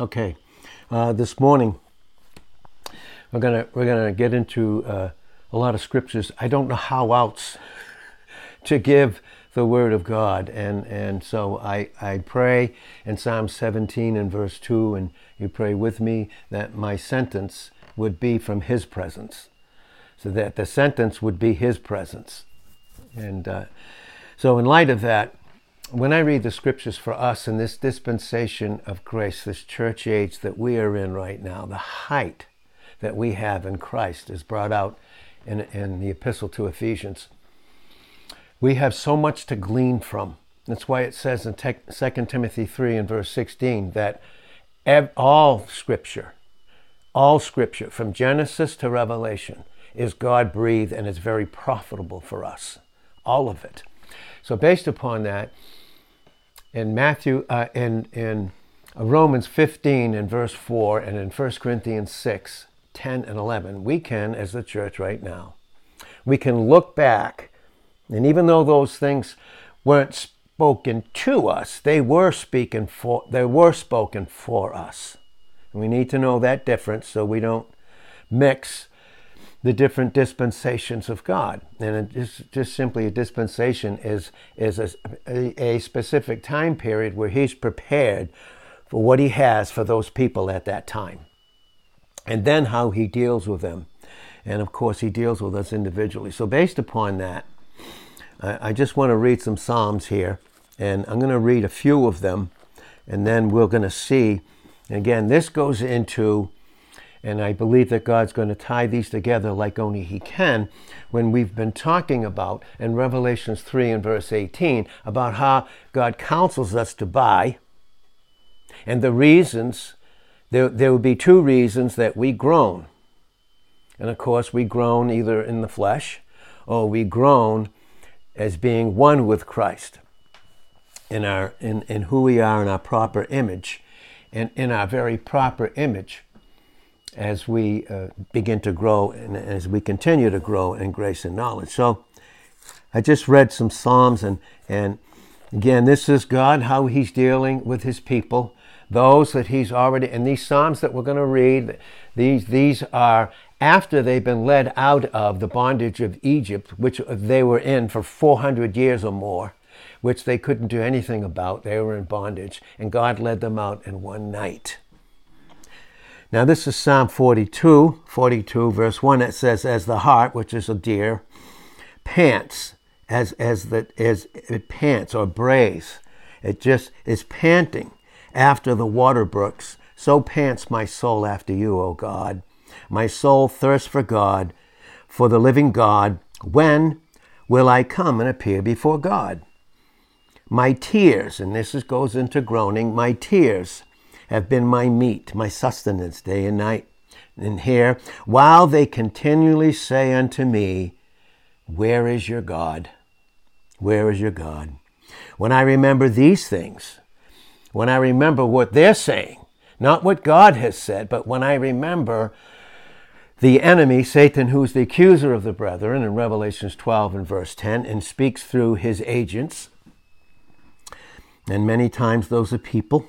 Okay, uh, this morning we're gonna we're gonna get into uh, a lot of scriptures. I don't know how else to give the word of God, and and so I I pray in Psalm 17 and verse two, and you pray with me that my sentence would be from His presence, so that the sentence would be His presence, and uh, so in light of that when I read the scriptures for us in this dispensation of grace, this church age that we are in right now, the height that we have in Christ is brought out in, in the epistle to Ephesians. We have so much to glean from. That's why it says in 2 Timothy 3 and verse 16 that all scripture, all scripture from Genesis to Revelation is God breathed and is very profitable for us. All of it. So, based upon that, in Matthew, uh, in, in Romans 15 and verse 4, and in 1 Corinthians 6, 10 and 11, we can, as the church right now, we can look back, and even though those things weren't spoken to us, they were speaking for, they were spoken for us. And we need to know that difference so we don't mix the different dispensations of God. And just, just simply a dispensation is, is a, a, specific time period where He's prepared for what He has for those people at that time. And then how He deals with them. And of course, He deals with us individually. So, based upon that, I, I just want to read some Psalms here. And I'm going to read a few of them. And then we're going to see. Again, this goes into and I believe that God's going to tie these together like only He can when we've been talking about in Revelations 3 and verse 18 about how God counsels us to buy. And the reasons, there, there would be two reasons that we groan. And of course, we groan either in the flesh or we groan as being one with Christ in, our, in, in who we are in our proper image. And in our very proper image, as we uh, begin to grow and as we continue to grow in grace and knowledge. So I just read some Psalms, and, and again, this is God, how He's dealing with His people, those that He's already, and these Psalms that we're going to read, these, these are after they've been led out of the bondage of Egypt, which they were in for 400 years or more, which they couldn't do anything about. They were in bondage, and God led them out in one night. Now, this is Psalm 42, 42, verse 1. It says, As the hart, which is a deer, pants, as, as, the, as it pants or brays, it just is panting after the water brooks. So pants my soul after you, O God. My soul thirsts for God, for the living God. When will I come and appear before God? My tears, and this is, goes into groaning, my tears have been my meat, my sustenance day and night. And here, while they continually say unto me, Where is your God? Where is your God? When I remember these things, when I remember what they're saying, not what God has said, but when I remember the enemy, Satan, who's the accuser of the brethren in Revelations 12 and verse 10, and speaks through his agents, and many times those are people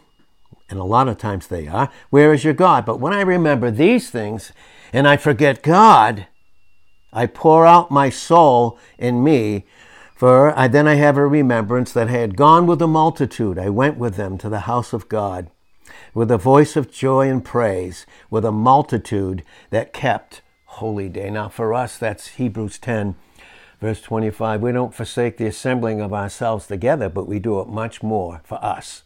and a lot of times they are, where is your God? But when I remember these things and I forget God, I pour out my soul in me, for I, then I have a remembrance that I had gone with the multitude. I went with them to the house of God with a voice of joy and praise, with a multitude that kept holy day. Now, for us, that's Hebrews 10, verse 25. We don't forsake the assembling of ourselves together, but we do it much more for us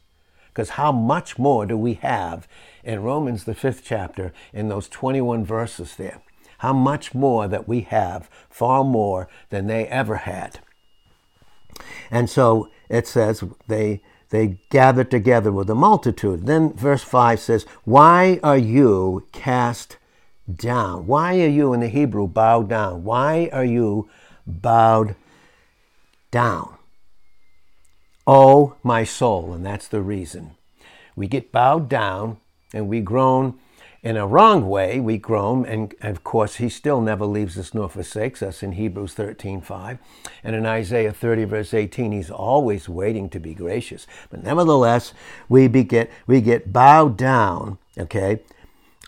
because how much more do we have in Romans, the fifth chapter, in those 21 verses there? How much more that we have, far more than they ever had. And so it says they they gathered together with a multitude. Then verse 5 says, Why are you cast down? Why are you in the Hebrew bowed down? Why are you bowed down? Oh, my soul. And that's the reason. We get bowed down and we groan in a wrong way, we groan, and of course, he still never leaves us nor forsakes us in Hebrews 13 5. And in Isaiah 30, verse 18, he's always waiting to be gracious. But nevertheless, we, get, we get bowed down, okay?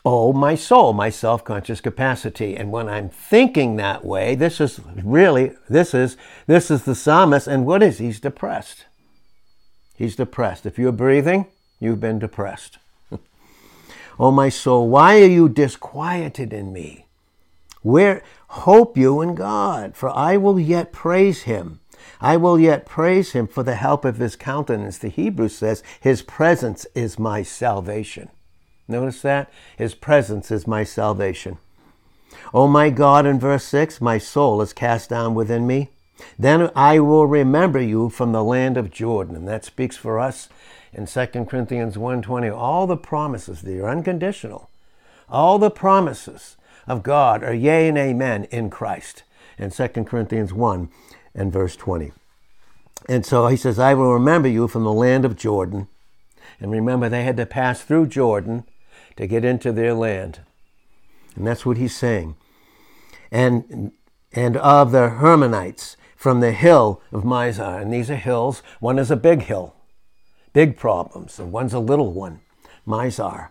Oh, my soul, my self conscious capacity. And when I'm thinking that way, this is really, this is, this is the psalmist. And what is he's depressed? He's depressed. If you're breathing, you've been depressed. O oh, my soul, why are you disquieted in me? Where hope you in God, for I will yet praise him. I will yet praise him for the help of his countenance. The Hebrew says, His presence is my salvation. Notice that? His presence is my salvation. O my God, in verse 6, my soul is cast down within me. Then I will remember you from the land of Jordan. And that speaks for us in 2 Corinthians 1.20, all the promises, they are unconditional. All the promises of God are yea and amen in Christ. In 2 Corinthians 1 and verse 20. And so he says, I will remember you from the land of Jordan. And remember, they had to pass through Jordan to get into their land. And that's what he's saying. And, and of the Hermonites from the hill of Mizar. And these are hills. One is a big hill big problems, and one's a little one. Mizar.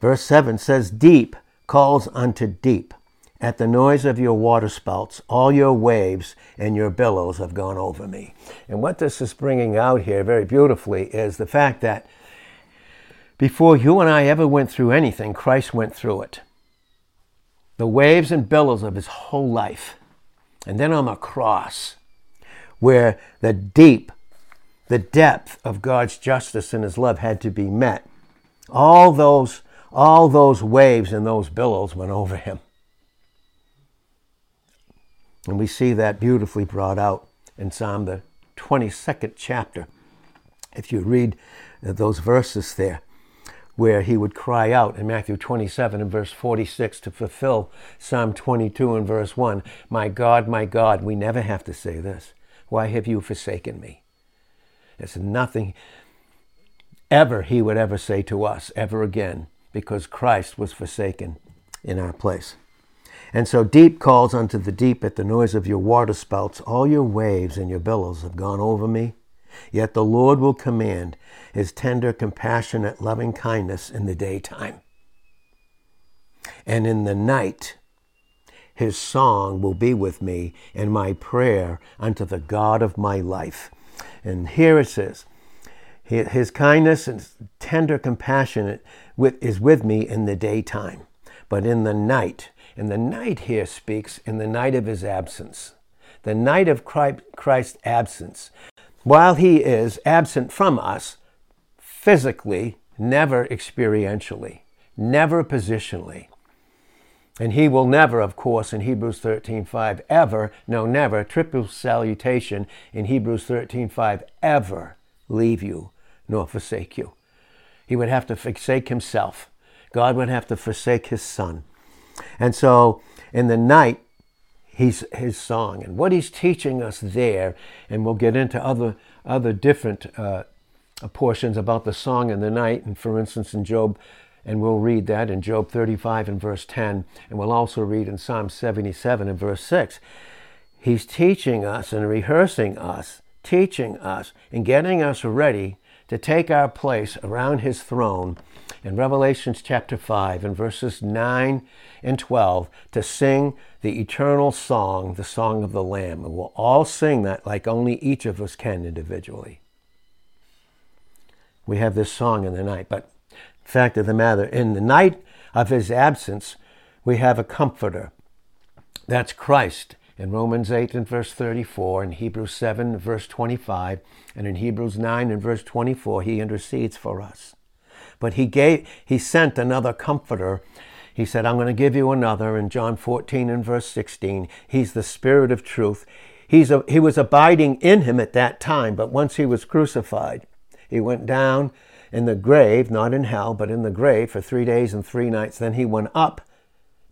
Verse 7 says, Deep calls unto deep. At the noise of your waterspouts, all your waves and your billows have gone over me. And what this is bringing out here very beautifully is the fact that before you and I ever went through anything, Christ went through it. The waves and billows of his whole life. And then on the cross, where the deep the depth of God's justice and his love had to be met. All those, all those waves and those billows went over him. And we see that beautifully brought out in Psalm the 22nd chapter. If you read uh, those verses there, where he would cry out in Matthew 27 and verse 46 to fulfill Psalm 22 and verse 1 My God, my God, we never have to say this. Why have you forsaken me? It's nothing ever he would ever say to us ever again because Christ was forsaken in our place. And so deep calls unto the deep at the noise of your waterspouts. All your waves and your billows have gone over me. Yet the Lord will command his tender, compassionate, loving kindness in the daytime. And in the night, his song will be with me and my prayer unto the God of my life. And here it says, His kindness and tender compassion is with me in the daytime, but in the night, and the night here speaks in the night of his absence, the night of Christ's absence. While he is absent from us, physically, never experientially, never positionally. And he will never, of course, in Hebrews 13:5, ever, no, never, triple salutation in Hebrews 13:5, ever leave you nor forsake you. He would have to forsake himself. God would have to forsake his son. And so in the night, he's his song. And what he's teaching us there, and we'll get into other other different uh, portions about the song in the night. And for instance, in Job and we'll read that in Job 35 and verse 10, and we'll also read in Psalm 77 and verse 6. He's teaching us and rehearsing us, teaching us, and getting us ready to take our place around his throne in Revelations chapter 5 and verses 9 and 12 to sing the eternal song, the song of the Lamb. And we'll all sing that like only each of us can individually. We have this song in the night, but fact of the matter, in the night of his absence, we have a comforter. That's Christ in Romans 8 and verse 34, in Hebrews 7 verse 25, and in Hebrews 9 and verse 24, he intercedes for us. But he gave he sent another comforter. He said, I'm going to give you another in John 14 and verse 16. He's the spirit of truth. He's a, he was abiding in him at that time, but once he was crucified, he went down in the grave, not in hell, but in the grave for three days and three nights. Then he went up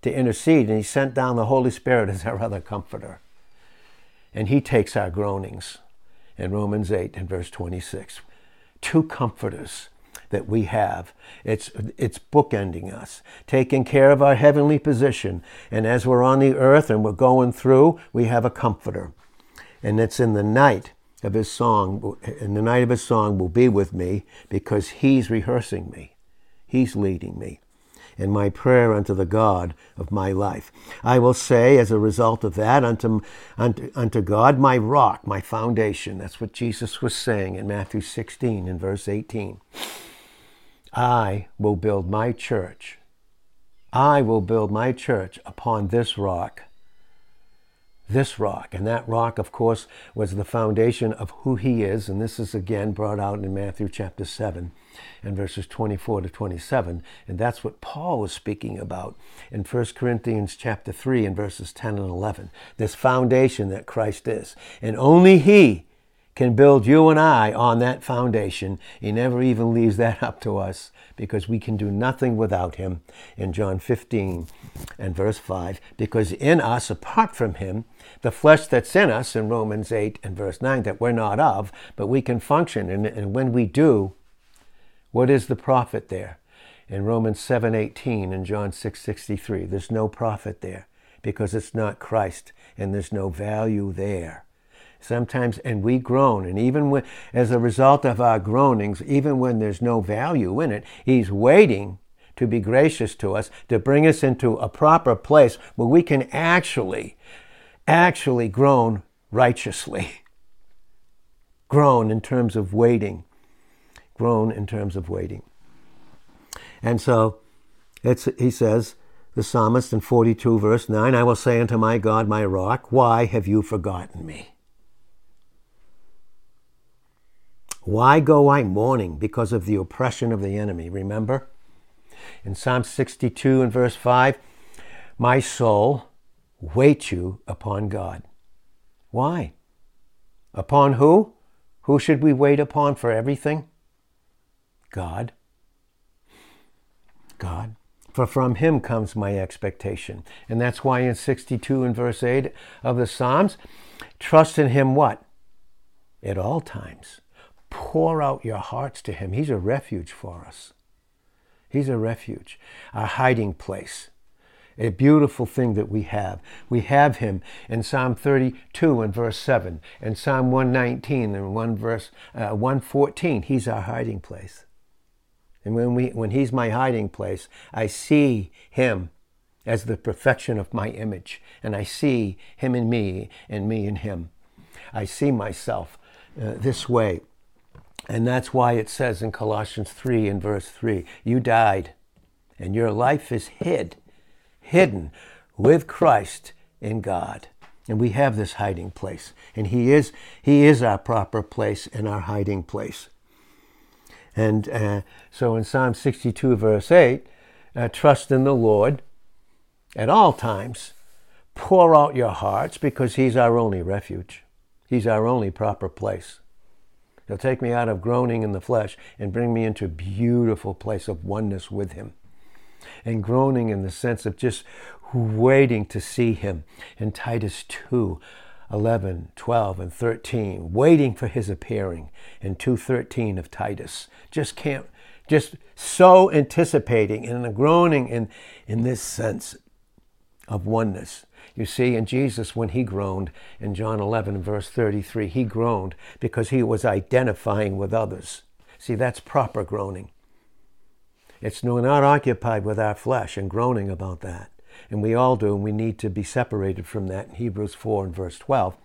to intercede and he sent down the Holy Spirit as our other comforter. And he takes our groanings in Romans 8 and verse 26. Two comforters that we have. It's, it's bookending us, taking care of our heavenly position. And as we're on the earth and we're going through, we have a comforter. And it's in the night of his song, and the night of his song will be with me because he's rehearsing me. He's leading me and my prayer unto the God of my life. I will say, as a result of that, unto, unto, unto God, my rock, my foundation. That's what Jesus was saying in Matthew 16 in verse 18. I will build my church. I will build my church upon this rock this rock. And that rock, of course, was the foundation of who he is. And this is again brought out in Matthew chapter 7 and verses 24 to 27. And that's what Paul was speaking about in 1 Corinthians chapter 3 and verses 10 and 11. This foundation that Christ is. And only he can build you and I on that foundation. He never even leaves that up to us because we can do nothing without him in John 15 and verse 5. Because in us, apart from him, the flesh that's in us in Romans 8 and verse 9 that we're not of, but we can function. And, and when we do, what is the profit there? In Romans 7:18 and John 6:63, there's no profit there because it's not Christ and there's no value there. Sometimes, and we groan, and even as a result of our groanings, even when there's no value in it, He's waiting to be gracious to us, to bring us into a proper place where we can actually actually groan righteously. grown in terms of waiting. Grown in terms of waiting. And so it's, he says, the psalmist in 42 verse 9, I will say unto my God, my rock, why have you forgotten me? Why go I mourning because of the oppression of the enemy? Remember? In Psalm 62 and verse 5, my soul wait you upon God. Why? Upon who? Who should we wait upon for everything? God. God. For from him comes my expectation. And that's why in 62 and verse 8 of the Psalms, trust in him what? At all times. Pour out your hearts to him. He's a refuge for us. He's a refuge, a hiding place a beautiful thing that we have. We have him in Psalm 32 and verse 7, and Psalm 119 and 1 verse uh, 114. He's our hiding place. And when, we, when he's my hiding place, I see him as the perfection of my image, and I see him in me and me in him. I see myself uh, this way. And that's why it says in Colossians 3 and verse 3 you died, and your life is hid hidden with Christ in God. And we have this hiding place. And he is, he is our proper place and our hiding place. And uh, so in Psalm 62, verse 8, uh, trust in the Lord at all times. Pour out your hearts because he's our only refuge. He's our only proper place. He'll take me out of groaning in the flesh and bring me into a beautiful place of oneness with him. And groaning in the sense of just waiting to see him. In Titus 2 11, 12, and 13, waiting for his appearing. In 2:13 of Titus. Just can't, just so anticipating and groaning in, in this sense of oneness. You see, in Jesus, when he groaned in John 11, verse 33, he groaned because he was identifying with others. See, that's proper groaning. It's not occupied with our flesh and groaning about that. And we all do, and we need to be separated from that in Hebrews 4 and verse 12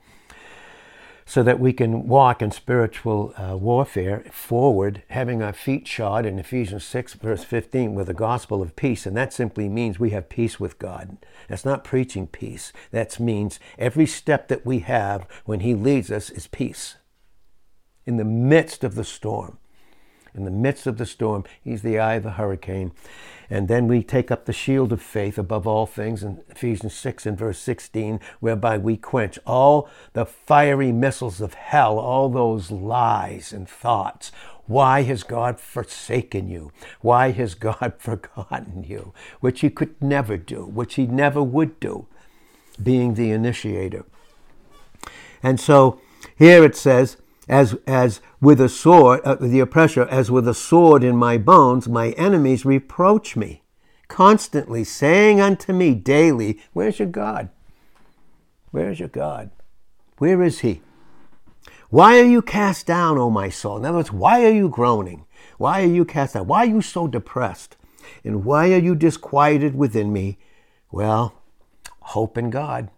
so that we can walk in spiritual uh, warfare forward, having our feet shod in Ephesians 6, verse 15, with the gospel of peace. And that simply means we have peace with God. That's not preaching peace. That means every step that we have when He leads us is peace in the midst of the storm in the midst of the storm. He's the eye of the hurricane. And then we take up the shield of faith above all things in Ephesians 6 and verse 16, whereby we quench all the fiery missiles of hell, all those lies and thoughts. Why has God forsaken you? Why has God forgotten you? Which he could never do, which he never would do, being the initiator. And so here it says, as, as with a sword, uh, the oppressor, as with a sword in my bones, my enemies reproach me, constantly saying unto me daily, Where's your God? Where's your God? Where is he? Why are you cast down, O my soul? In other words, why are you groaning? Why are you cast down? Why are you so depressed? And why are you disquieted within me? Well, hope in God.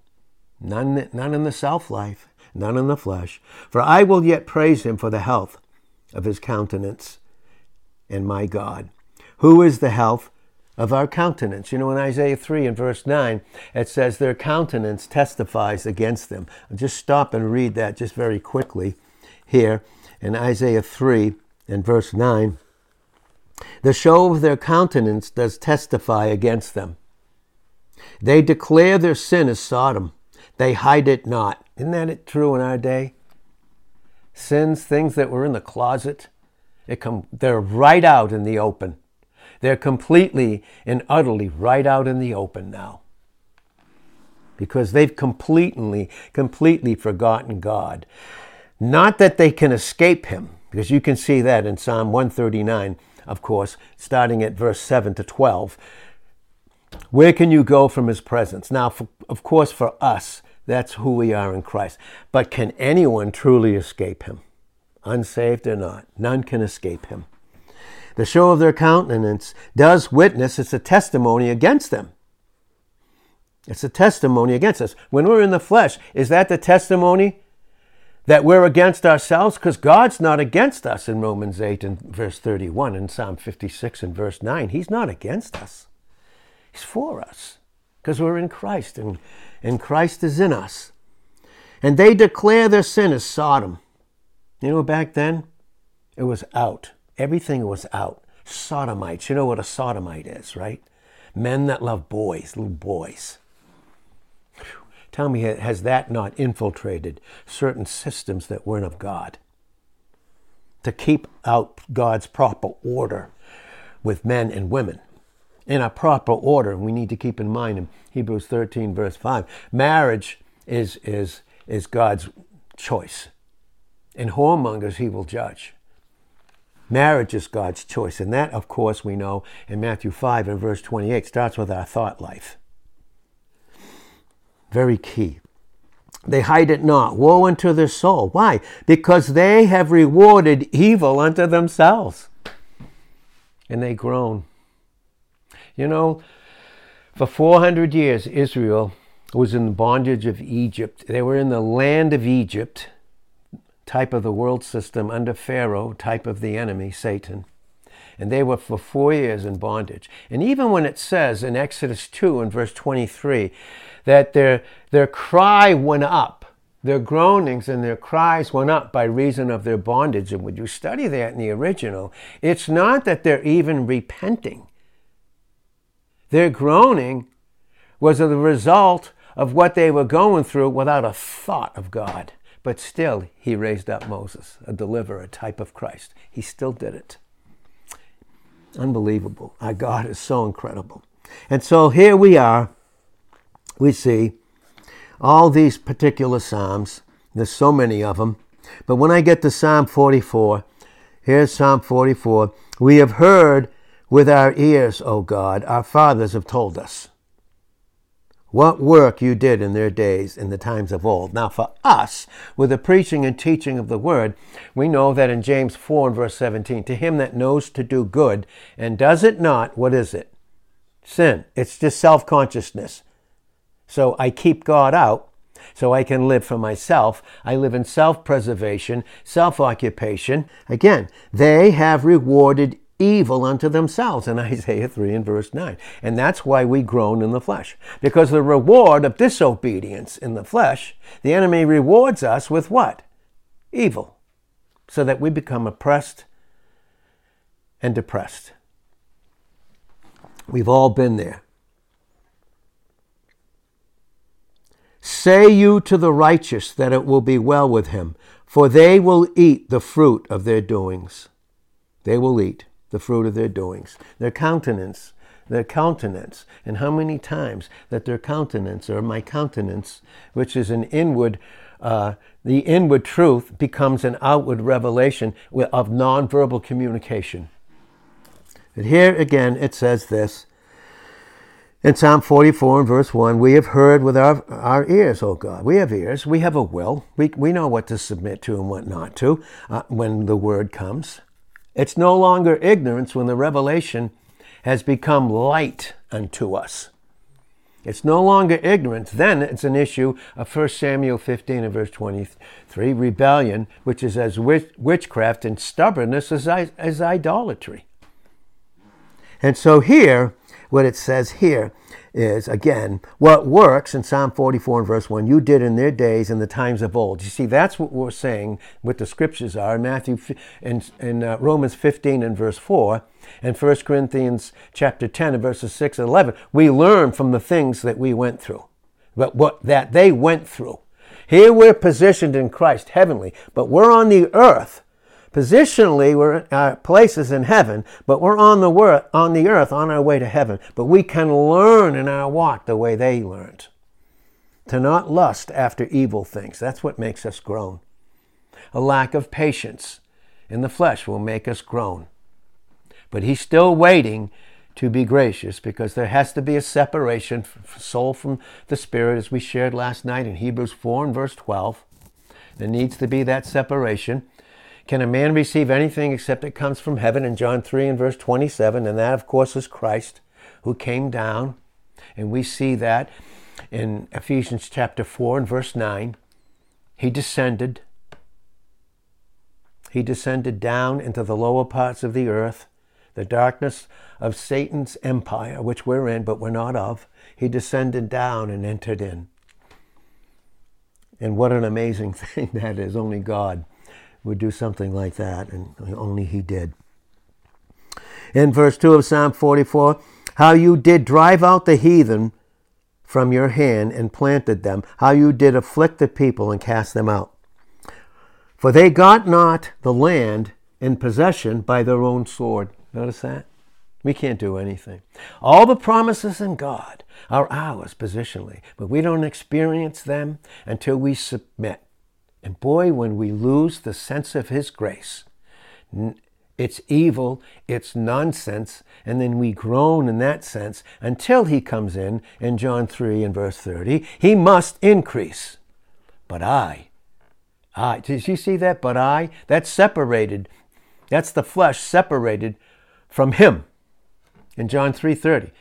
None, none in the self life none in the flesh. For I will yet praise him for the health of his countenance and my God. Who is the health of our countenance? You know, in Isaiah 3 and verse 9, it says, Their countenance testifies against them. I'll just stop and read that just very quickly here in Isaiah 3 and verse 9. The show of their countenance does testify against them. They declare their sin as Sodom, they hide it not. Isn't that true in our day? Sins, things that were in the closet, it come, they're right out in the open. They're completely and utterly right out in the open now. Because they've completely, completely forgotten God. Not that they can escape Him, because you can see that in Psalm 139, of course, starting at verse 7 to 12. Where can you go from His presence? Now, for, of course, for us, that's who we are in Christ. But can anyone truly escape him? Unsaved or not, none can escape him. The show of their countenance does witness, it's a testimony against them. It's a testimony against us. When we're in the flesh, is that the testimony that we're against ourselves? Because God's not against us in Romans 8 and verse 31 and Psalm 56 and verse 9. He's not against us, He's for us because we're in Christ. And and Christ is in us. And they declare their sin as Sodom. You know, back then, it was out. Everything was out. Sodomites. You know what a sodomite is, right? Men that love boys, little boys. Tell me, has that not infiltrated certain systems that weren't of God? To keep out God's proper order with men and women in a proper order. We need to keep in mind in Hebrews 13, verse 5, marriage is, is, is God's choice. And whoremongers he will judge. Marriage is God's choice. And that, of course, we know in Matthew 5 and verse 28 starts with our thought life. Very key. They hide it not. Woe unto their soul. Why? Because they have rewarded evil unto themselves. And they groan. You know, for 400 years, Israel was in the bondage of Egypt. They were in the land of Egypt, type of the world system, under Pharaoh, type of the enemy, Satan. And they were for four years in bondage. And even when it says in Exodus 2 and verse 23 that their, their cry went up, their groanings and their cries went up by reason of their bondage. And when you study that in the original, it's not that they're even repenting. Their groaning was the result of what they were going through without a thought of God. But still, he raised up Moses, a deliverer, a type of Christ. He still did it. Unbelievable. Our God is so incredible. And so here we are. We see all these particular Psalms. There's so many of them. But when I get to Psalm 44, here's Psalm 44. We have heard with our ears, O God, our fathers have told us what work you did in their days in the times of old. Now, for us, with the preaching and teaching of the word, we know that in James 4 and verse 17, to him that knows to do good and does it not, what is it? Sin. It's just self consciousness. So I keep God out so I can live for myself. I live in self preservation, self occupation. Again, they have rewarded evil unto themselves in Isaiah 3 and verse 9. And that's why we groan in the flesh. Because the reward of disobedience in the flesh, the enemy rewards us with what? Evil. So that we become oppressed and depressed. We've all been there. Say you to the righteous that it will be well with him, for they will eat the fruit of their doings. They will eat the fruit of their doings. Their countenance, their countenance, and how many times that their countenance, or my countenance, which is an inward uh, the inward truth becomes an outward revelation of nonverbal communication. But here again it says this in Psalm 44 and verse 1 We have heard with our, our ears, O God. We have ears. We have a will. We, we know what to submit to and what not to uh, when the word comes. It's no longer ignorance when the revelation has become light unto us. It's no longer ignorance. Then it's an issue of 1 Samuel 15 and verse 23 rebellion, which is as witchcraft, and stubbornness as, as idolatry. And so here, what it says here is again what works in Psalm 44 and verse 1 you did in their days in the times of old. You see, that's what we're saying, what the scriptures are in Matthew in, in uh, Romans 15 and verse 4 and 1 Corinthians chapter 10 and verses 6 and 11. We learn from the things that we went through, but what that they went through. Here we're positioned in Christ heavenly, but we're on the earth Positionally, we're uh, places in heaven, but we're on the, wor- on the earth on our way to heaven. But we can learn in our walk the way they learned. To not lust after evil things. That's what makes us groan. A lack of patience in the flesh will make us groan. But he's still waiting to be gracious because there has to be a separation, soul from the spirit, as we shared last night in Hebrews 4 and verse 12. There needs to be that separation. Can a man receive anything except it comes from heaven? In John 3 and verse 27, and that, of course, is Christ who came down. And we see that in Ephesians chapter 4 and verse 9. He descended. He descended down into the lower parts of the earth, the darkness of Satan's empire, which we're in, but we're not of. He descended down and entered in. And what an amazing thing that is. Only God would do something like that, and only he did. In verse 2 of Psalm 44, how you did drive out the heathen from your hand and planted them, how you did afflict the people and cast them out. For they got not the land in possession by their own sword. Notice that? We can't do anything. All the promises in God are ours positionally, but we don't experience them until we submit. And boy, when we lose the sense of His grace, it's evil, it's nonsense, and then we groan in that sense until He comes in in John 3 and verse 30. He must increase. But I, I, did you see that? But I, that's separated. That's the flesh separated from Him in John 3:30.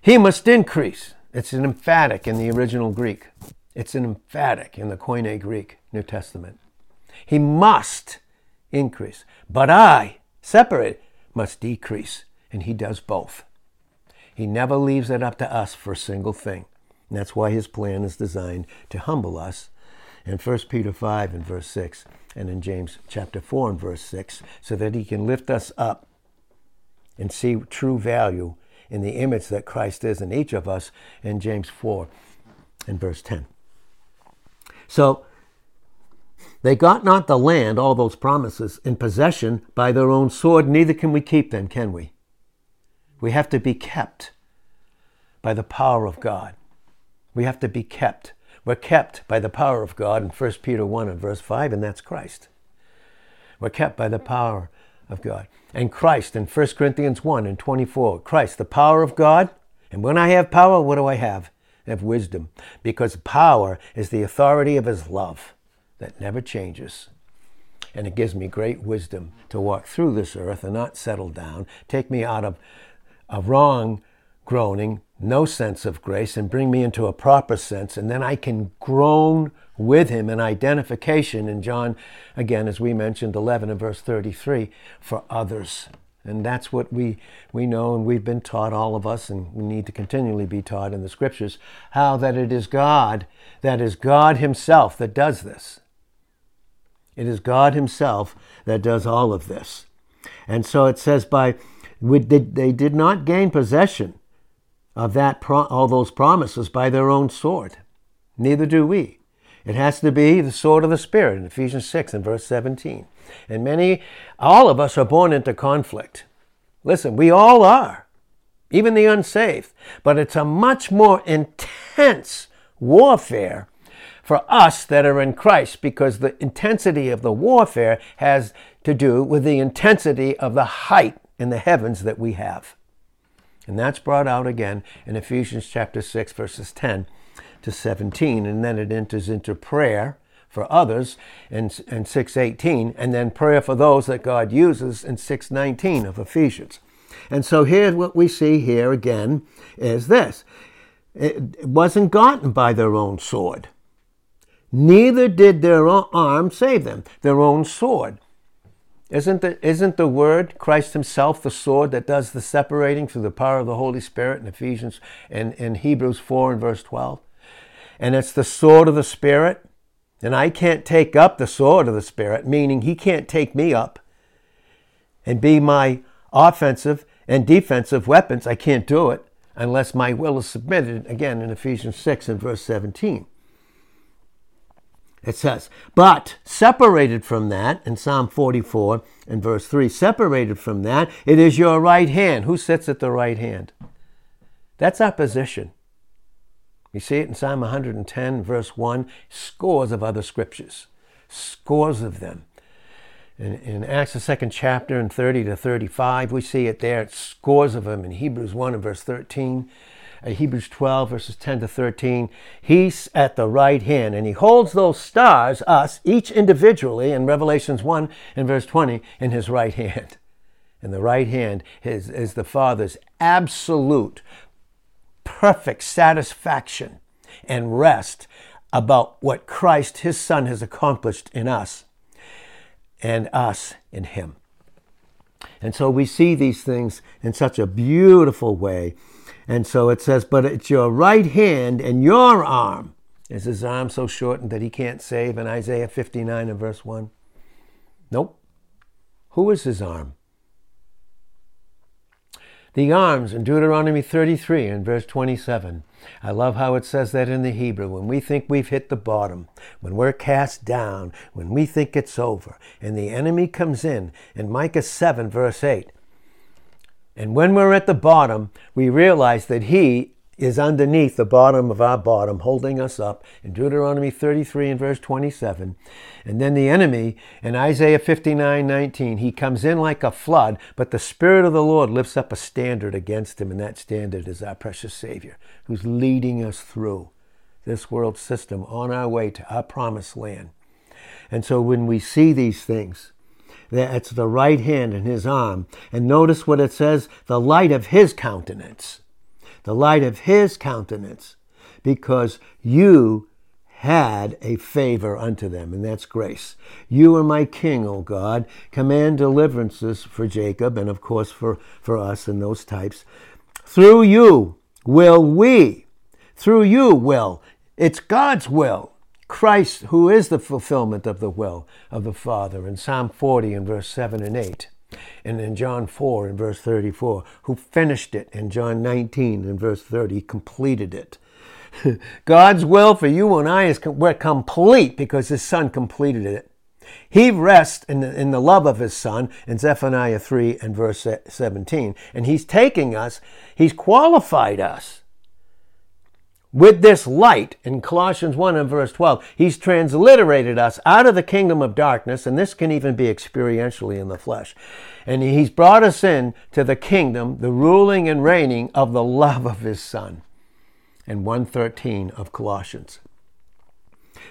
He must increase. It's an emphatic in the original Greek. It's emphatic in the Koine Greek, New Testament. He must increase, but I, separate, must decrease. And he does both. He never leaves it up to us for a single thing. And that's why his plan is designed to humble us in 1 Peter 5 and verse 6 and in James chapter 4 and verse 6 so that he can lift us up and see true value in the image that Christ is in each of us in James 4 and verse 10. So they got not the land, all those promises, in possession by their own sword, neither can we keep them, can we? We have to be kept by the power of God. We have to be kept. We're kept by the power of God in 1 Peter 1 and verse 5, and that's Christ. We're kept by the power of God. And Christ in 1 Corinthians 1 and 24, Christ, the power of God. And when I have power, what do I have? Of wisdom, because power is the authority of his love that never changes. And it gives me great wisdom to walk through this earth and not settle down, take me out of a wrong groaning, no sense of grace, and bring me into a proper sense. And then I can groan with him in identification in John, again, as we mentioned, 11 and verse 33, for others. And that's what we, we know and we've been taught, all of us, and we need to continually be taught in the scriptures, how that it is God, that is God Himself that does this. It is God Himself that does all of this. And so it says, by they did not gain possession of that all those promises by their own sword. Neither do we. It has to be the sword of the Spirit in Ephesians 6 and verse 17. And many, all of us are born into conflict. Listen, we all are, even the unsaved. But it's a much more intense warfare for us that are in Christ because the intensity of the warfare has to do with the intensity of the height in the heavens that we have. And that's brought out again in Ephesians chapter 6, verses 10 to 17. And then it enters into prayer for others in, in 618, and then prayer for those that God uses in 619 of Ephesians. And so here, what we see here again is this it wasn't gotten by their own sword. Neither did their own arm save them, their own sword. Isn't the, isn't the word, Christ himself, the sword that does the separating through the power of the Holy Spirit in Ephesians and in Hebrews 4 and verse 12? And it's the sword of the Spirit. And I can't take up the sword of the Spirit, meaning he can't take me up and be my offensive and defensive weapons. I can't do it unless my will is submitted, again in Ephesians 6 and verse 17. It says, but separated from that, in Psalm 44 and verse 3, separated from that, it is your right hand. Who sits at the right hand? That's our position. You see it in Psalm 110, verse 1, scores of other scriptures, scores of them. In, in Acts, the second chapter, in 30 to 35, we see it there, scores of them in Hebrews 1 and verse 13. Uh, Hebrews 12, verses 10 to 13. He's at the right hand, and he holds those stars, us, each individually, in Revelations 1 and verse 20, in his right hand. And the right hand is, is the Father's absolute, perfect satisfaction and rest about what Christ, his Son, has accomplished in us and us in him. And so we see these things in such a beautiful way and so it says, but it's your right hand and your arm. Is his arm so shortened that he can't save in Isaiah 59 and verse 1? Nope. Who is his arm? The arms in Deuteronomy 33 and verse 27. I love how it says that in the Hebrew. When we think we've hit the bottom, when we're cast down, when we think it's over, and the enemy comes in, in Micah 7 verse 8, and when we're at the bottom, we realize that He is underneath the bottom of our bottom, holding us up in Deuteronomy 33 and verse 27. And then the enemy in Isaiah 59 19, he comes in like a flood, but the Spirit of the Lord lifts up a standard against him, and that standard is our precious Savior, who's leading us through this world system on our way to our promised land. And so when we see these things, that's the right hand in his arm. And notice what it says the light of his countenance. The light of his countenance. Because you had a favor unto them, and that's grace. You are my king, O God. Command deliverances for Jacob, and of course for, for us and those types. Through you will we, through you will. It's God's will Christ, who is the fulfillment of the will of the Father, in Psalm 40 and verse 7 and 8, and in John 4 in verse 34, who finished it in John 19 in verse 30, completed it. God's will for you and I is we're complete because His Son completed it. He rests in the, in the love of His Son in Zephaniah 3 and verse 17, and He's taking us, He's qualified us with this light in Colossians 1 and verse 12, he's transliterated us out of the kingdom of darkness, and this can even be experientially in the flesh. And he's brought us in to the kingdom, the ruling and reigning of the love of his son. In 113 of Colossians.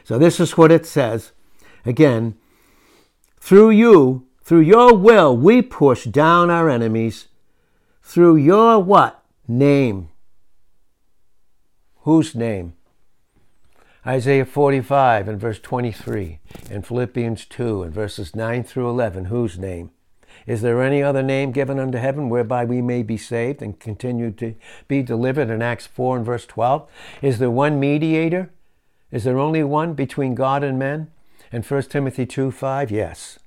So this is what it says. Again, through you, through your will, we push down our enemies. Through your what? Name Whose name? Isaiah 45 and verse 23, and Philippians 2 and verses 9 through 11. Whose name? Is there any other name given unto heaven whereby we may be saved and continue to be delivered? In Acts 4 and verse 12. Is there one mediator? Is there only one between God and men? And 1 Timothy 2 5, yes.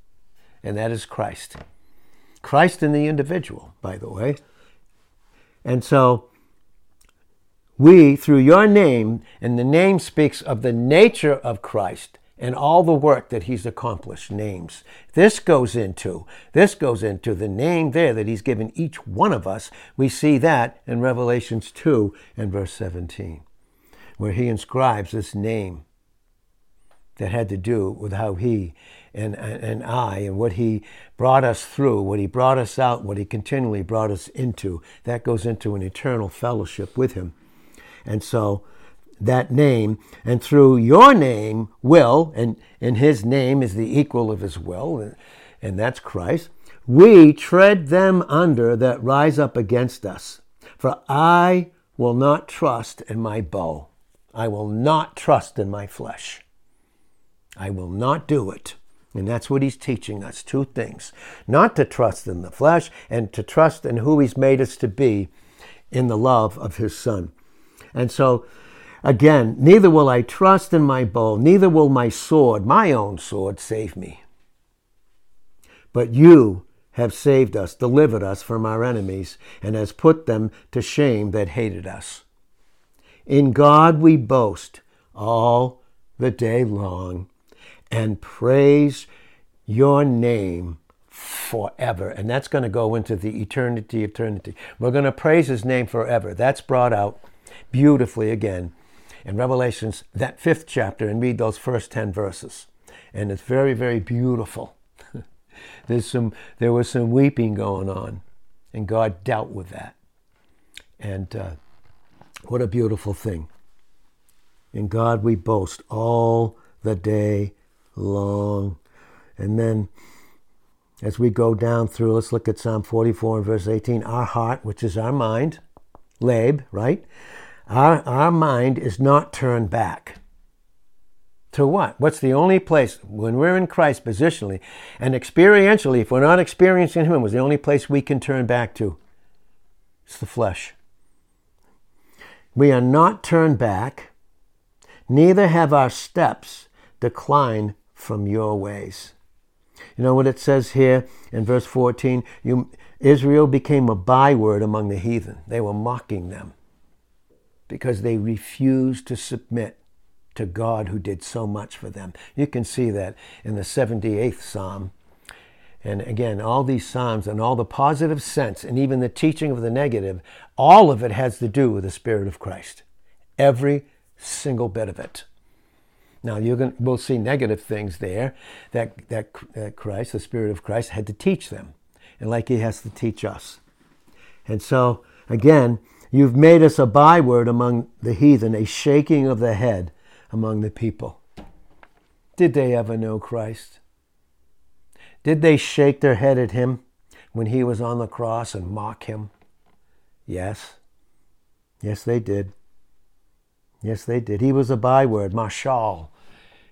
And that is Christ. Christ in the individual, by the way. And so we, through your name, and the name speaks of the nature of Christ and all the work that he's accomplished, names. This goes into, this goes into the name there that he's given each one of us. We see that in Revelations 2 and verse 17, where he inscribes this name that had to do with how he and, and I and what he brought us through, what he brought us out, what he continually brought us into. That goes into an eternal fellowship with him. And so that name, and through your name, will, and, and his name is the equal of his will, and that's Christ, we tread them under that rise up against us. For I will not trust in my bow. I will not trust in my flesh. I will not do it. And that's what he's teaching us two things not to trust in the flesh, and to trust in who he's made us to be in the love of his son. And so, again, neither will I trust in my bow, neither will my sword, my own sword, save me. But you have saved us, delivered us from our enemies, and has put them to shame that hated us. In God we boast all the day long and praise your name forever. And that's going to go into the eternity, eternity. We're going to praise his name forever. That's brought out beautifully again in Revelations, that fifth chapter, and read those first 10 verses. And it's very, very beautiful. There's some, there was some weeping going on, and God dealt with that. And uh, what a beautiful thing. In God we boast all the day long. And then as we go down through, let's look at Psalm 44 and verse 18. Our heart, which is our mind, lab, right? Our, our mind is not turned back. To what? What's the only place when we're in Christ positionally and experientially, if we're not experiencing Him, was the only place we can turn back to? It's the flesh. We are not turned back, neither have our steps declined from your ways. You know what it says here in verse 14? You, Israel became a byword among the heathen. They were mocking them because they refused to submit to God who did so much for them. You can see that in the 78th Psalm. And again, all these Psalms and all the positive sense and even the teaching of the negative, all of it has to do with the Spirit of Christ. Every single bit of it. Now you're going we'll see negative things there that, that, that Christ, the Spirit of Christ, had to teach them, and like He has to teach us. And so again, you've made us a byword among the heathen, a shaking of the head among the people. Did they ever know Christ? Did they shake their head at him when he was on the cross and mock him? Yes. Yes, they did. Yes, they did. He was a byword, mashal,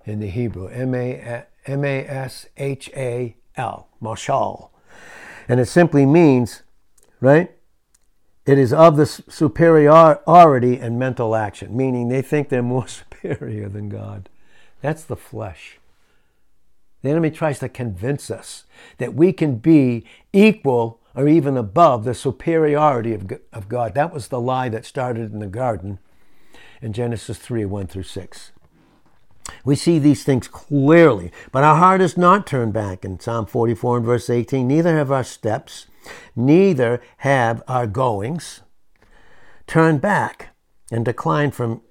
in the Hebrew. M A S H A L, mashal. And it simply means, right? It is of the superiority and mental action, meaning they think they're more superior than God. That's the flesh. The enemy tries to convince us that we can be equal or even above the superiority of, of God. That was the lie that started in the garden in Genesis 3 1 through 6. We see these things clearly, but our heart is not turned back. In Psalm 44 and verse 18, neither have our steps, neither have our goings turned back and declined from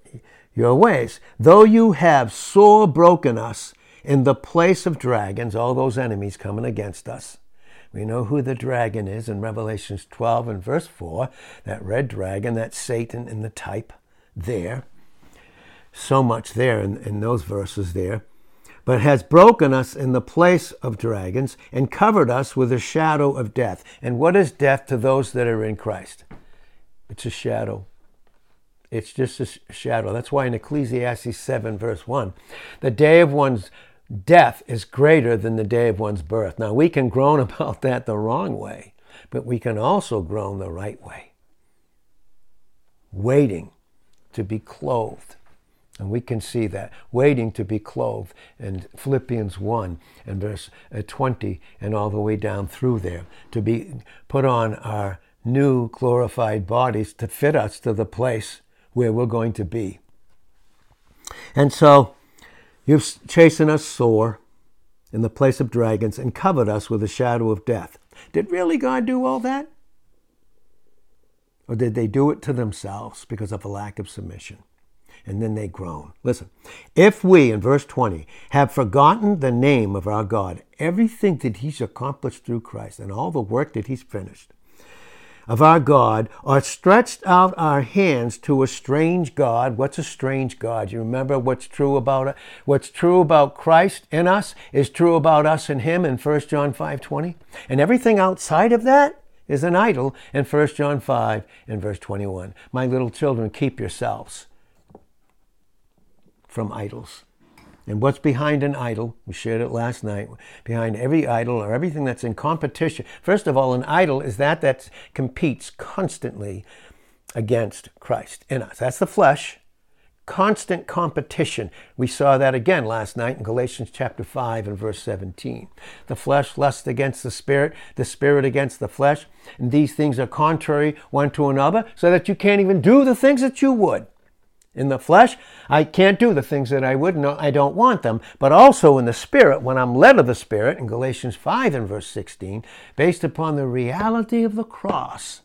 your ways. Though you have sore broken us in the place of dragons, all those enemies coming against us. We know who the dragon is in Revelations 12 and verse 4, that red dragon, that Satan in the type there. So much there in, in those verses there. But has broken us in the place of dragons and covered us with a shadow of death. And what is death to those that are in Christ? It's a shadow. It's just a shadow. That's why in Ecclesiastes 7, verse 1, the day of one's death is greater than the day of one's birth. Now, we can groan about that the wrong way, but we can also groan the right way. Waiting to be clothed. And we can see that, waiting to be clothed in Philippians 1 and verse uh, 20 and all the way down through there, to be put on our new glorified bodies to fit us to the place where we're going to be. And so you've chastened us sore in the place of dragons and covered us with the shadow of death. Did really God do all that? Or did they do it to themselves because of a lack of submission? And then they groan. Listen, if we, in verse 20, have forgotten the name of our God, everything that He's accomplished through Christ, and all the work that He's finished, of our God, or stretched out our hands to a strange God. What's a strange God? You remember what's true about it? What's true about Christ in us is true about us and Him in 1 John 5 20. And everything outside of that is an idol in 1 John 5 and verse 21. My little children, keep yourselves from idols. And what's behind an idol? We shared it last night. Behind every idol or everything that's in competition. First of all, an idol is that that competes constantly against Christ in us. That's the flesh. Constant competition. We saw that again last night in Galatians chapter 5 and verse 17. The flesh lusts against the spirit, the spirit against the flesh, and these things are contrary one to another, so that you can't even do the things that you would. In the flesh, I can't do the things that I would. No, I don't want them. But also in the spirit, when I'm led of the spirit, in Galatians 5 and verse 16, based upon the reality of the cross,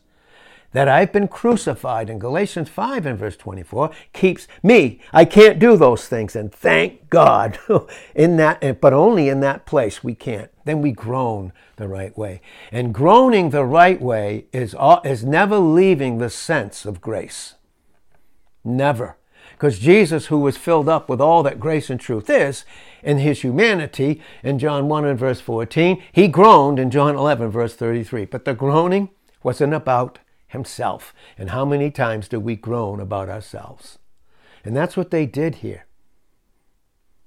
that I've been crucified in Galatians 5 and verse 24 keeps me. I can't do those things. And thank God in that, eh, but only in that place we can't. Then we groan the right way. And groaning the right way is, is never leaving the sense of grace. Never. Because Jesus, who was filled up with all that grace and truth is, in his humanity, in John 1 and verse 14, he groaned in John 11, verse 33. But the groaning wasn't about himself. And how many times do we groan about ourselves? And that's what they did here.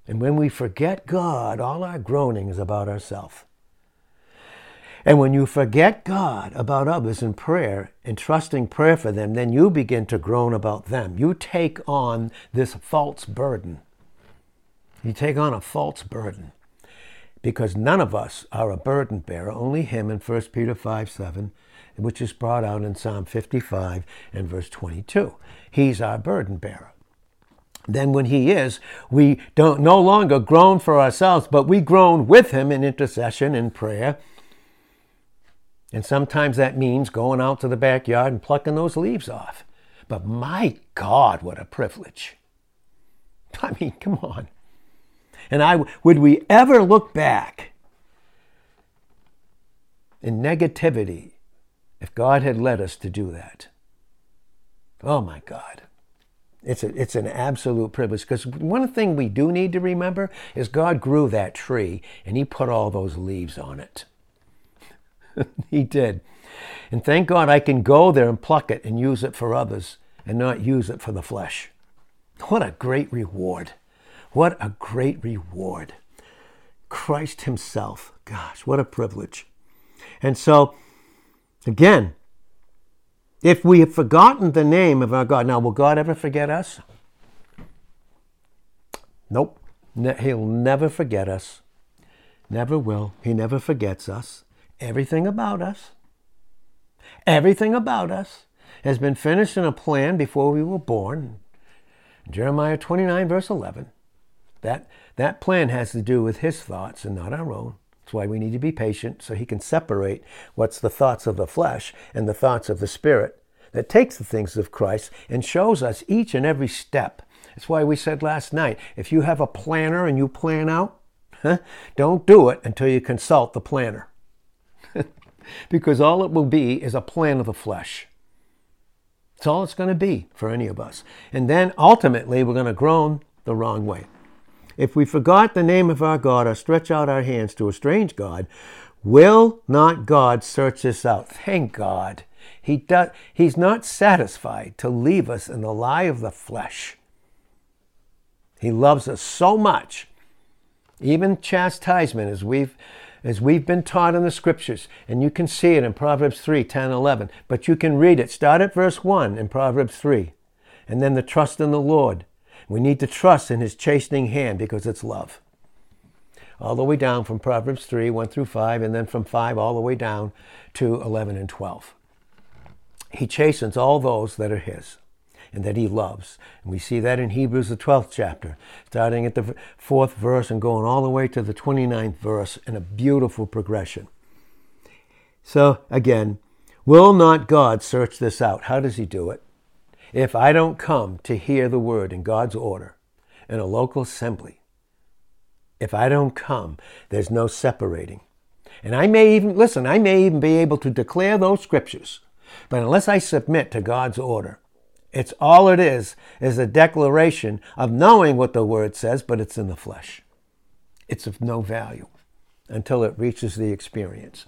And when we forget God, all our groaning is about ourselves. And when you forget God about others in prayer and trusting prayer for them, then you begin to groan about them. You take on this false burden. You take on a false burden because none of us are a burden bearer, only Him in 1 Peter 5 7, which is brought out in Psalm 55 and verse 22. He's our burden bearer. Then, when He is, we don't no longer groan for ourselves, but we groan with Him in intercession and prayer and sometimes that means going out to the backyard and plucking those leaves off. But my God, what a privilege. I mean, come on. And I would we ever look back in negativity if God had led us to do that? Oh my God. It's, a, it's an absolute privilege because one thing we do need to remember is God grew that tree and He put all those leaves on it. he did. And thank God I can go there and pluck it and use it for others and not use it for the flesh. What a great reward. What a great reward. Christ Himself. Gosh, what a privilege. And so, again, if we have forgotten the name of our God, now will God ever forget us? Nope. He'll never forget us. Never will. He never forgets us. Everything about us, everything about us has been finished in a plan before we were born. Jeremiah 29, verse 11. That, that plan has to do with his thoughts and not our own. That's why we need to be patient so he can separate what's the thoughts of the flesh and the thoughts of the spirit that takes the things of Christ and shows us each and every step. That's why we said last night if you have a planner and you plan out, huh, don't do it until you consult the planner because all it will be is a plan of the flesh. That's all it's going to be for any of us. And then ultimately, we're going to groan the wrong way. If we forgot the name of our God or stretch out our hands to a strange God, will not God search us out? Thank God. He does, he's not satisfied to leave us in the lie of the flesh. He loves us so much. Even chastisement, as we've as we've been taught in the scriptures, and you can see it in Proverbs 3 10, 11. But you can read it. Start at verse 1 in Proverbs 3, and then the trust in the Lord. We need to trust in his chastening hand because it's love. All the way down from Proverbs 3, 1 through 5, and then from 5 all the way down to 11 and 12. He chastens all those that are his and that he loves. And we see that in Hebrews, the 12th chapter, starting at the fourth verse and going all the way to the 29th verse in a beautiful progression. So, again, will not God search this out? How does he do it? if I don't come to hear the word in God's order in a local assembly, if I don't come, there's no separating. And I may even, listen, I may even be able to declare those scriptures, but unless I submit to God's order, it's all it is, is a declaration of knowing what the word says, but it's in the flesh. It's of no value until it reaches the experience,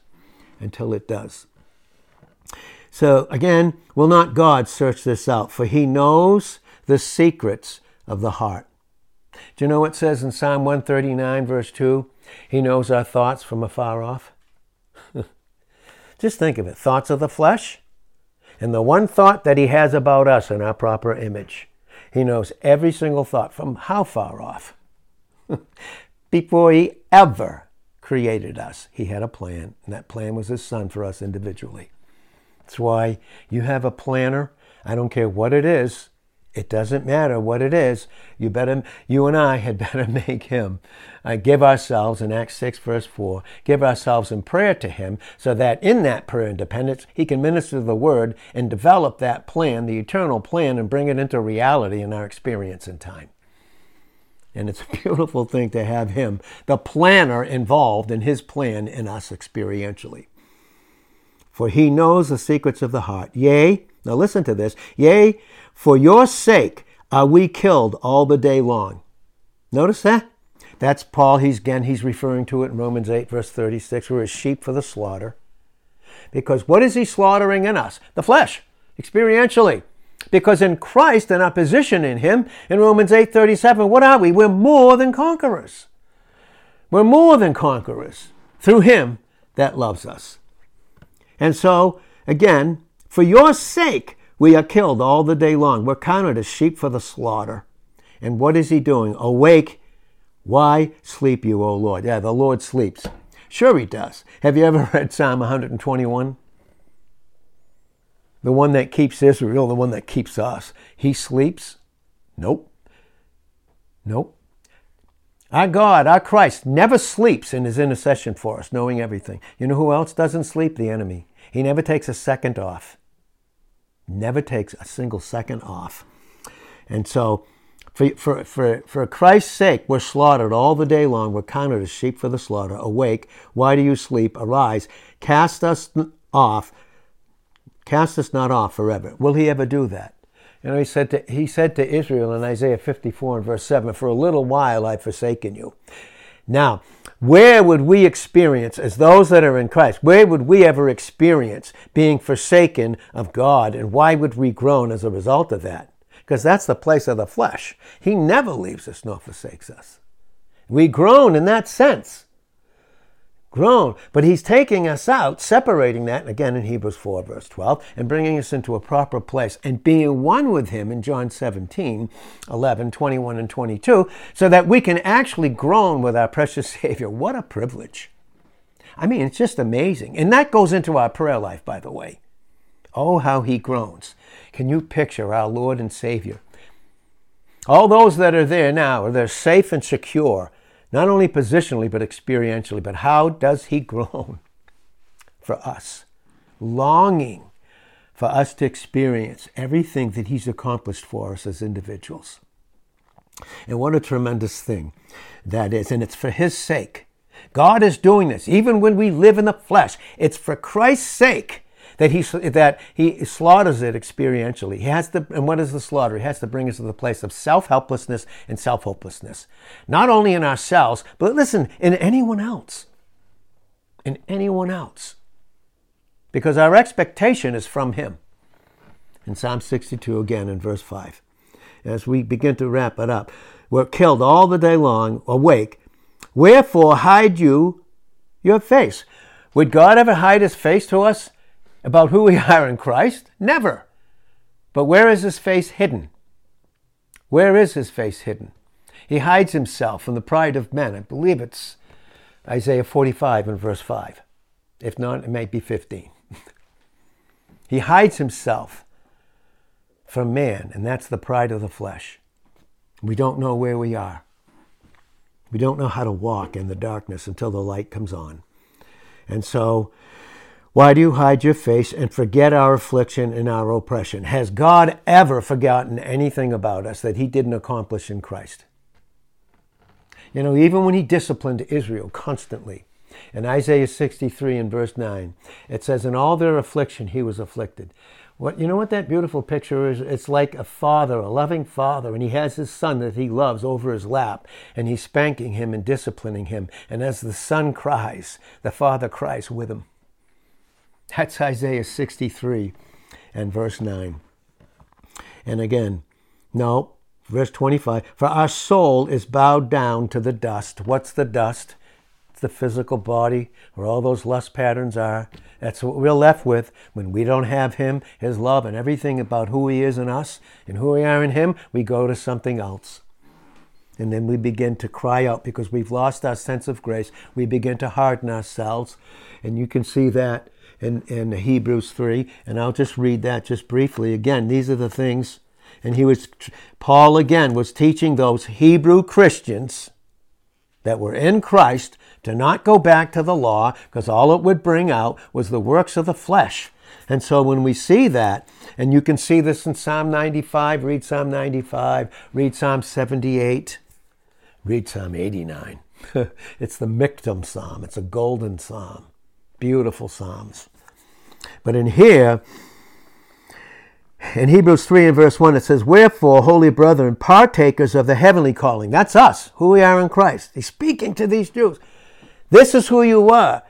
until it does. So again, will not God search this out? For he knows the secrets of the heart. Do you know what it says in Psalm 139, verse 2? He knows our thoughts from afar off. Just think of it thoughts of the flesh, and the one thought that he has about us in our proper image. He knows every single thought from how far off? Before he ever created us, he had a plan, and that plan was his son for us individually. That's why you have a planner. I don't care what it is. It doesn't matter what it is. You better, you and I had better make him uh, give ourselves in Acts 6, verse 4, give ourselves in prayer to him so that in that prayer independence, he can minister the word and develop that plan, the eternal plan, and bring it into reality in our experience in time. And it's a beautiful thing to have him, the planner, involved in his plan in us experientially. For he knows the secrets of the heart. Yea, now listen to this. Yea, for your sake are we killed all the day long. Notice that? That's Paul. He's again, he's referring to it in Romans 8, verse 36. We're as sheep for the slaughter. Because what is he slaughtering in us? The flesh, experientially. Because in Christ and our position in him, in Romans 8, 37, what are we? We're more than conquerors. We're more than conquerors through him that loves us. And so, again, for your sake, we are killed all the day long. We're counted as sheep for the slaughter. And what is he doing? Awake. Why sleep you, O Lord? Yeah, the Lord sleeps. Sure, he does. Have you ever read Psalm 121? The one that keeps Israel, the one that keeps us. He sleeps? Nope. Nope. Our God, our Christ, never sleeps in his intercession for us, knowing everything. You know who else doesn't sleep? The enemy. He never takes a second off never takes a single second off. And so, for, for, for, for Christ's sake, we're slaughtered all the day long. We're counted as sheep for the slaughter. Awake, why do you sleep? Arise, cast us off, cast us not off forever. Will he ever do that? You know, he said to, he said to Israel in Isaiah 54 and verse 7, For a little while I've forsaken you. Now, where would we experience, as those that are in Christ, where would we ever experience being forsaken of God? And why would we groan as a result of that? Because that's the place of the flesh. He never leaves us nor forsakes us. We groan in that sense groan. But he's taking us out, separating that, again in Hebrews 4, verse 12, and bringing us into a proper place and being one with him in John 17, 11, 21, and 22, so that we can actually groan with our precious Savior. What a privilege. I mean, it's just amazing. And that goes into our prayer life, by the way. Oh, how he groans. Can you picture our Lord and Savior? All those that are there now, they're safe and secure not only positionally, but experientially. But how does he groan for us? Longing for us to experience everything that he's accomplished for us as individuals. And what a tremendous thing that is. And it's for his sake. God is doing this, even when we live in the flesh. It's for Christ's sake that he, that he slaughters it experientially. He has to, and what is the slaughter? He has to bring us to the place of self helplessness and self hopelessness. Not only in ourselves, but listen, in anyone else. In anyone else. Because our expectation is from him. In Psalm 62, again in verse 5, as we begin to wrap it up, we're killed all the day long, awake. Wherefore hide you your face? Would God ever hide his face to us? About who we are in Christ? Never. But where is his face hidden? Where is his face hidden? He hides himself from the pride of men. I believe it's Isaiah 45 and verse 5. If not, it may be 15. he hides himself from man, and that's the pride of the flesh. We don't know where we are. We don't know how to walk in the darkness until the light comes on. And so Why do you hide your face and forget our affliction and our oppression? Has God ever forgotten anything about us that he didn't accomplish in Christ? You know, even when he disciplined Israel constantly, in Isaiah 63 and verse 9, it says, In all their affliction he was afflicted. What, you know what that beautiful picture is? It's like a father, a loving father, and he has his son that he loves over his lap, and he's spanking him and disciplining him. And as the son cries, the father cries with him. That's Isaiah 63 and verse 9. And again, no, verse 25 For our soul is bowed down to the dust. What's the dust? It's the physical body where all those lust patterns are. That's what we're left with when we don't have Him, His love, and everything about who He is in us and who we are in Him. We go to something else. And then we begin to cry out because we've lost our sense of grace. We begin to harden ourselves. And you can see that in, in Hebrews 3. And I'll just read that just briefly. Again, these are the things. And he was, Paul again was teaching those Hebrew Christians that were in Christ to not go back to the law because all it would bring out was the works of the flesh. And so when we see that, and you can see this in Psalm 95, read Psalm 95, read Psalm 78, read Psalm 89. it's the Michtam Psalm, it's a golden psalm. Beautiful psalms. But in here, in Hebrews 3 and verse 1, it says, Wherefore, holy brethren, partakers of the heavenly calling, that's us, who we are in Christ. He's speaking to these Jews. This is who you are.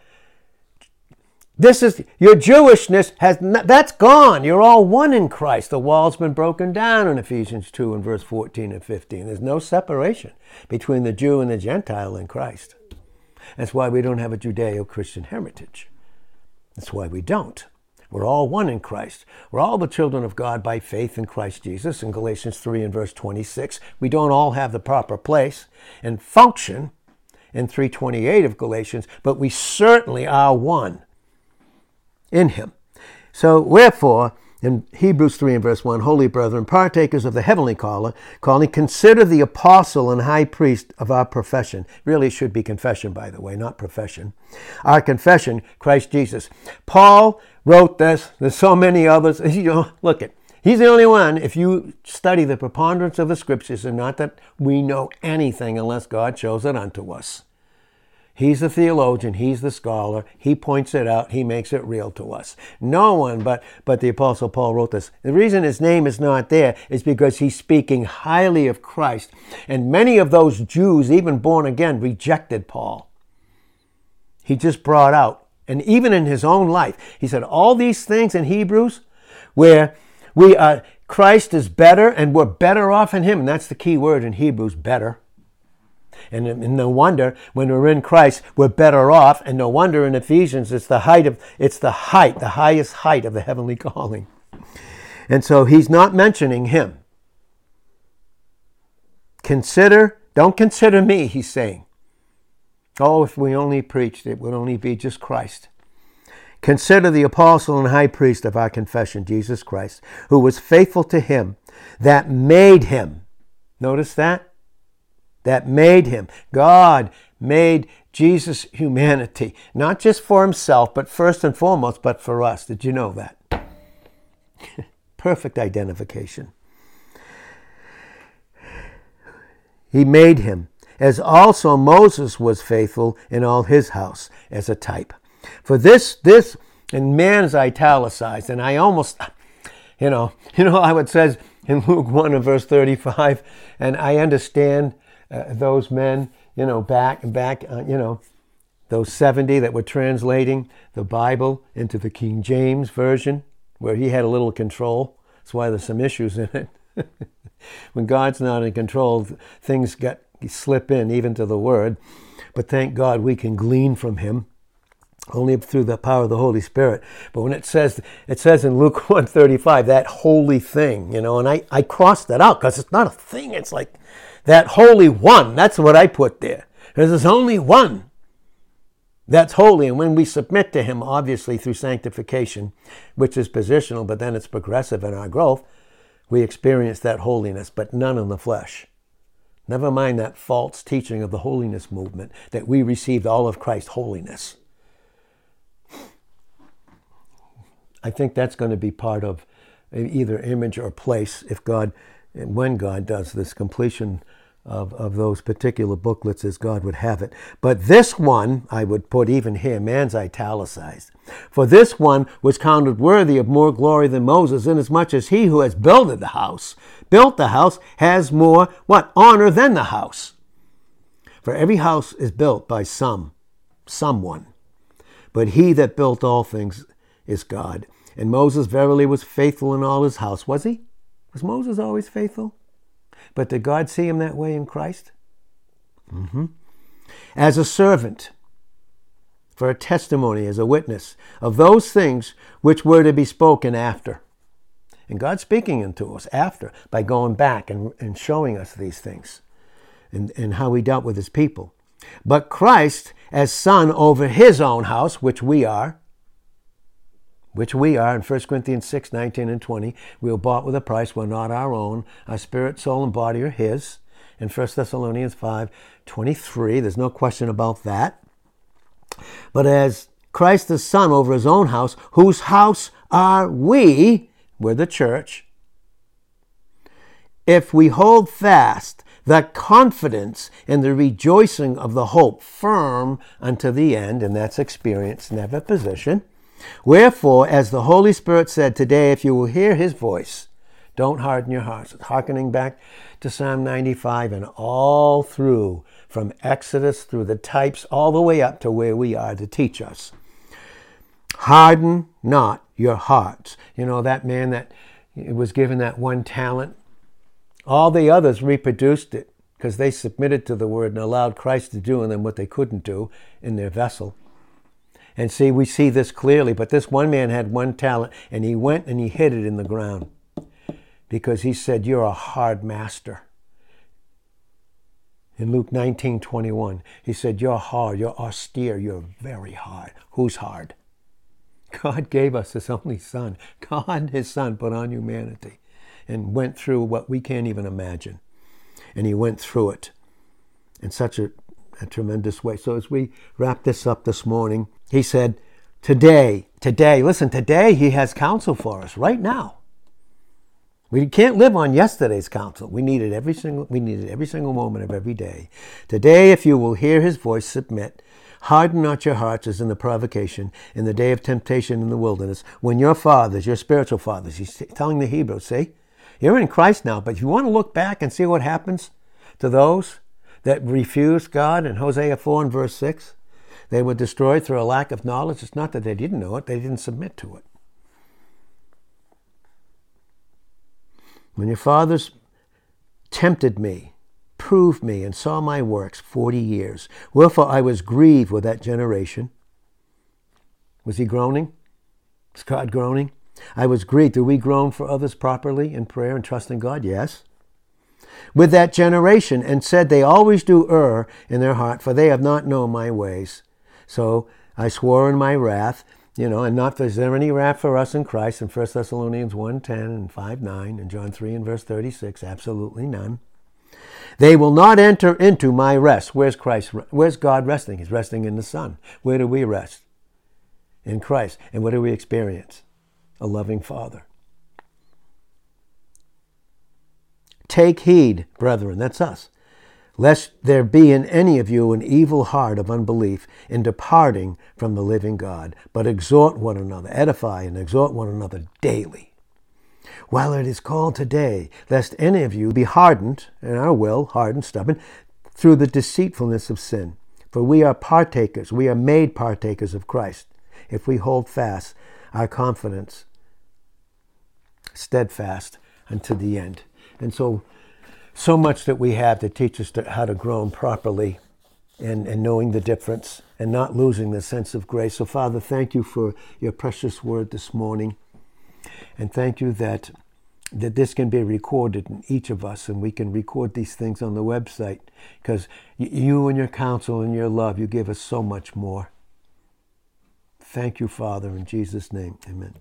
This is your Jewishness has that's gone. You're all one in Christ. The wall's been broken down in Ephesians 2 and verse 14 and 15. There's no separation between the Jew and the Gentile in Christ. That's why we don't have a Judeo-Christian heritage. That's why we don't. We're all one in Christ. We're all the children of God by faith in Christ Jesus in Galatians 3 and verse 26. We don't all have the proper place and function in 328 of Galatians, but we certainly are one in him. So wherefore, in Hebrews 3 and verse 1, Holy brethren, partakers of the heavenly calling, calling, consider the apostle and high priest of our profession. Really should be confession, by the way, not profession. Our confession, Christ Jesus. Paul wrote this. There's so many others. You know, look at. He's the only one, if you study the preponderance of the scriptures, and not that we know anything unless God shows it unto us. He's the theologian, he's the scholar, he points it out, he makes it real to us. No one but, but the Apostle Paul wrote this. The reason his name is not there is because he's speaking highly of Christ. And many of those Jews, even born again, rejected Paul. He just brought out, and even in his own life, he said, all these things in Hebrews where we are, Christ is better and we're better off in him. And that's the key word in Hebrews, better and, and no wonder when we're in Christ, we're better off. And no wonder in Ephesians, it's the height of, it's the height, the highest height of the heavenly calling. And so he's not mentioning him. Consider, don't consider me, he's saying. Oh, if we only preached, it would only be just Christ. Consider the apostle and high priest of our confession, Jesus Christ, who was faithful to him that made him. Notice that? That made him. God made Jesus' humanity, not just for himself, but first and foremost, but for us. Did you know that? Perfect identification. He made him, as also Moses was faithful in all his house as a type. For this, this, and man's italicized, and I almost, you know, you know how it says in Luke 1 and verse 35, and I understand uh, those men, you know, back and back, uh, you know, those 70 that were translating the Bible into the King James Version, where he had a little control. That's why there's some issues in it. when God's not in control, things get slip in even to the Word. But thank God we can glean from Him only through the power of the Holy Spirit. But when it says it says in Luke 135, that holy thing, you know, and I, I crossed that out because it's not a thing, it's like that holy one, that's what I put there. Because There's only one that's holy. And when we submit to Him, obviously through sanctification, which is positional, but then it's progressive in our growth, we experience that holiness, but none in the flesh. Never mind that false teaching of the holiness movement that we received all of Christ's holiness. I think that's going to be part of either image or place if God, when God does this completion of, of those particular booklets as God would have it. But this one, I would put even here, man's italicized. For this one was counted worthy of more glory than Moses, inasmuch as he who has builded the house, built the house, has more, what, honor than the house. For every house is built by some, someone. But he that built all things is God. And Moses verily was faithful in all his house. Was he? Was Moses always faithful? But did God see him that way in Christ? Mm-hmm. As a servant, for a testimony, as a witness of those things which were to be spoken after. And God's speaking into us after by going back and, and showing us these things and, and how he dealt with his people. But Christ as son over his own house, which we are, which we are in 1 Corinthians 6, 19 and 20. We were bought with a price. We're not our own. Our spirit, soul, and body are his. In 1 Thessalonians 5, 23, there's no question about that. But as Christ the Son over his own house, whose house are we? We're the church. If we hold fast that confidence and the rejoicing of the hope firm unto the end, and that's experience, never position. Wherefore, as the Holy Spirit said today, if you will hear his voice, don't harden your hearts. Harkening back to Psalm 95 and all through, from Exodus through the types, all the way up to where we are to teach us. Harden not your hearts. You know, that man that was given that one talent, all the others reproduced it because they submitted to the word and allowed Christ to do in them what they couldn't do in their vessel. And see, we see this clearly, but this one man had one talent and he went and he hid it in the ground because he said, You're a hard master. In Luke 19 21, he said, You're hard, you're austere, you're very hard. Who's hard? God gave us his only son. God, his son, put on humanity and went through what we can't even imagine. And he went through it in such a, a tremendous way. So as we wrap this up this morning, he said, Today, today, listen, today he has counsel for us right now. We can't live on yesterday's counsel. We need it every single we need it every single moment of every day. Today, if you will hear his voice, submit. Harden not your hearts as in the provocation, in the day of temptation in the wilderness, when your fathers, your spiritual fathers, he's telling the Hebrews, see, you're in Christ now, but if you want to look back and see what happens to those that refused God in Hosea 4 and verse 6, they were destroyed through a lack of knowledge. It's not that they didn't know it, they didn't submit to it. When your fathers tempted me, proved me, and saw my works forty years, wherefore I was grieved with that generation. Was he groaning? Was God groaning? I was grieved. Do we groan for others properly in prayer and trust in God? Yes with that generation and said, They always do err in their heart, for they have not known my ways. So I swore in my wrath, you know, and not is there any wrath for us in Christ in 1 Thessalonians 1 10 and 5 9 and John 3 and verse 36? Absolutely none. They will not enter into my rest. Where's Christ? Where's God resting? He's resting in the Son. Where do we rest? In Christ. And what do we experience? A loving Father. Take heed, brethren, that's us, lest there be in any of you an evil heart of unbelief in departing from the living God, but exhort one another, edify and exhort one another daily. While it is called today, lest any of you be hardened, in our will, hardened, stubborn, through the deceitfulness of sin. For we are partakers, we are made partakers of Christ, if we hold fast our confidence steadfast unto the end. And so so much that we have to teach us to, how to groan properly and, and knowing the difference and not losing the sense of grace. So, Father, thank you for your precious word this morning. And thank you that, that this can be recorded in each of us and we can record these things on the website because you and your counsel and your love, you give us so much more. Thank you, Father, in Jesus' name. Amen.